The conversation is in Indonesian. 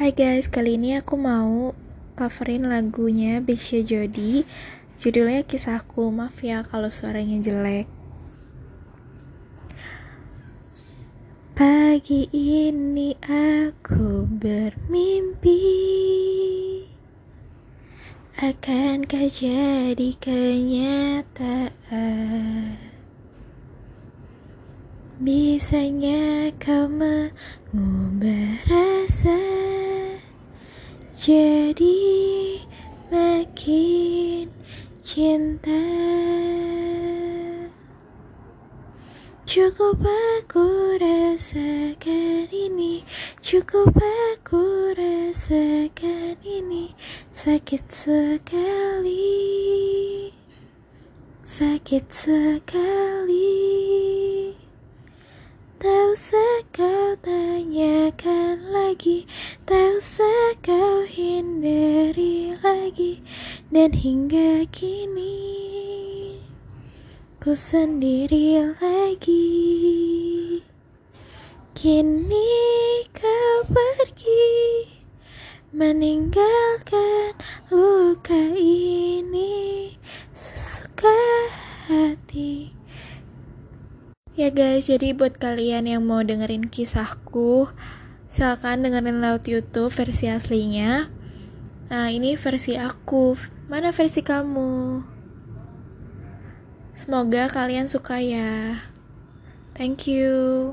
Hai guys, kali ini aku mau coverin lagunya Besya Jody. Judulnya Kisahku, maaf ya kalau suaranya jelek. Pagi ini aku bermimpi Akankah jadi kenyataan. Bisanya kau mengubah Jadi makin cinta. Cukup aku rasakan ini. Cukup aku rasakan ini. Sakit sekali. Sakit sekali Tak usah kau tanyakan lagi. Tak usah kau hindari lagi. Dan hingga kini Ku sendiri lagi. Kini kau pergi Meninggalkan luka ini. Sesuka hati Ya guys, jadi buat kalian yang mau dengerin kisahku, silakan dengerin lewat YouTube versi aslinya. Nah, ini versi aku. Mana versi kamu? Semoga kalian suka ya. Thank you.